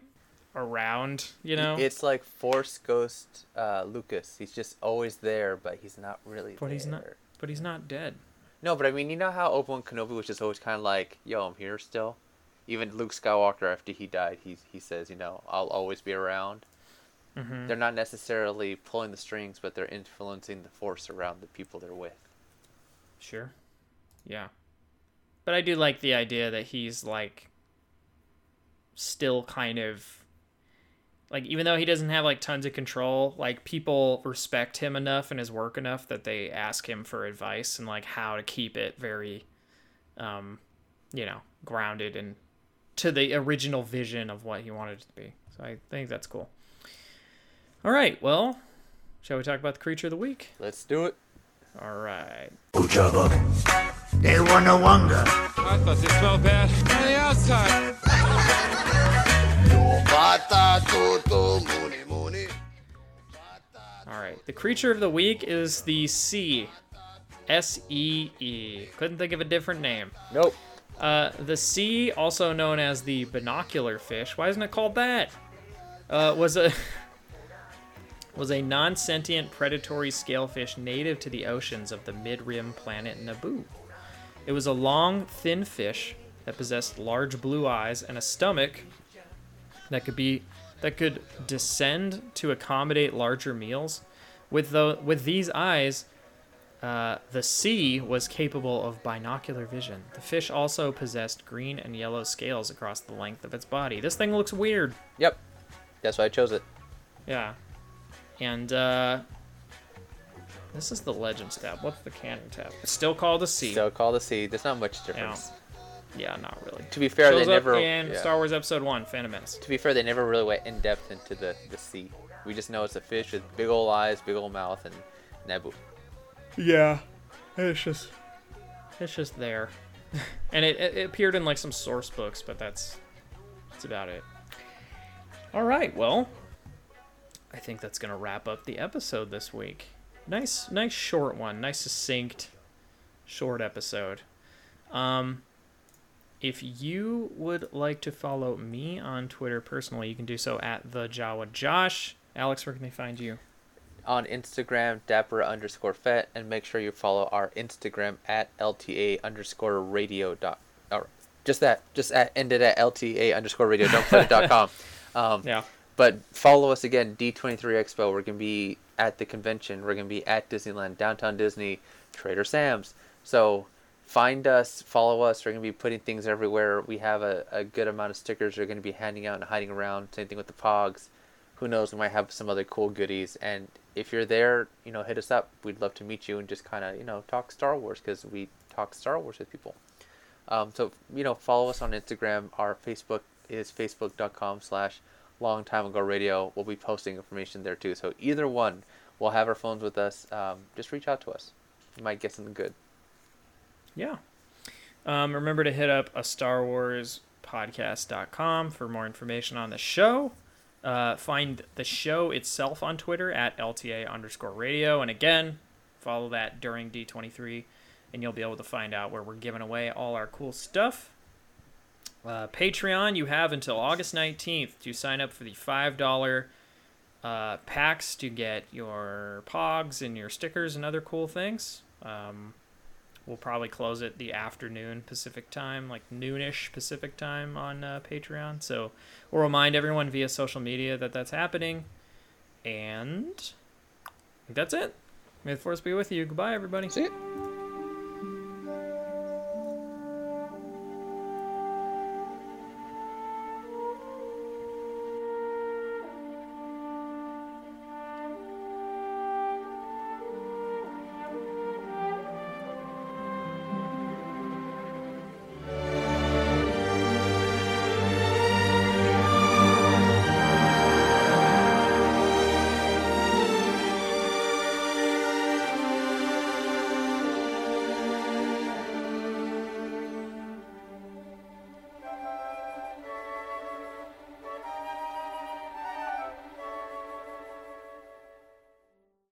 around, you know? It's like Force Ghost uh, Lucas. He's just always there, but he's not really But there. he's not- but he's not dead. No, but I mean, you know how Obi-Wan Kenobi was just always kind of like, "Yo, I'm here still." Even Luke Skywalker, after he died, he he says, "You know, I'll always be around." hmm They're not necessarily pulling the strings, but they're influencing the Force around the people they're with. Sure. Yeah. But I do like the idea that he's like still kind of like even though he doesn't have like tons of control, like people respect him enough and his work enough that they ask him for advice and like how to keep it very um you know, grounded and to the original vision of what he wanted it to be. So I think that's cool. All right, well, shall we talk about the creature of the week? Let's do it. All right. Uchaba. They wanna wonder. I thought they smelled bad on the outside. All right. The creature of the week is the sea. S E E. Couldn't think of a different name. Nope. Uh, the sea, also known as the binocular fish, why isn't it called that? Uh, was a was a non-sentient predatory scalefish native to the oceans of the mid-rim planet Naboo. It was a long, thin fish that possessed large blue eyes and a stomach that could be that could descend to accommodate larger meals. With the with these eyes, uh, the sea was capable of binocular vision. The fish also possessed green and yellow scales across the length of its body. This thing looks weird. Yep. That's why I chose it. Yeah. And uh, This is the Legends tab. What's the canon tab? It's still called sea. Still call the sea. There's not much difference. yeah, not really. To be fair, Shows they up never. in yeah. Star Wars Episode One: Phantom Menace. To be fair, they never really went in depth into the the sea. We just know it's a fish with big old eyes, big old mouth, and Naboo. Yeah, it's just it's just there, and it, it, it appeared in like some source books, but that's that's about it. All right, well, I think that's gonna wrap up the episode this week. Nice, nice short one, nice succinct, short episode. Um, if you would like to follow me on Twitter personally, you can do so at the Jawa Josh. Alex, where can they find you? on Instagram, dapper underscore fet, and make sure you follow our Instagram at LTA underscore radio dot or just that, just at ended at LTA underscore radio. Don't put it dot com. Um, Yeah. But follow us again, D23 Expo. We're gonna be at the convention. We're gonna be at Disneyland, downtown Disney, Trader Sam's. So find us, follow us. We're gonna be putting things everywhere. We have a, a good amount of stickers. We're gonna be handing out and hiding around. Same thing with the Pogs. Who knows? We might have some other cool goodies. And if you're there, you know, hit us up. We'd love to meet you and just kind of, you know, talk Star Wars because we talk Star Wars with people. Um, so you know, follow us on Instagram. Our Facebook is facebook.com slash long time ago radio. We'll be posting information there too. So either one, we'll have our phones with us. Um, just reach out to us. You might get something good. Yeah. Um, remember to hit up a Star Wars podcast.com for more information on the show. Uh, find the show itself on Twitter at LTA underscore radio. And again, follow that during D23, and you'll be able to find out where we're giving away all our cool stuff. Uh, Patreon, you have until August 19th to sign up for the $5 uh, packs to get your pogs and your stickers and other cool things. Um, we'll probably close it the afternoon Pacific time, like noonish Pacific time on uh, Patreon. So we'll remind everyone via social media that that's happening. And that's it. May the force be with you. Goodbye, everybody. See it.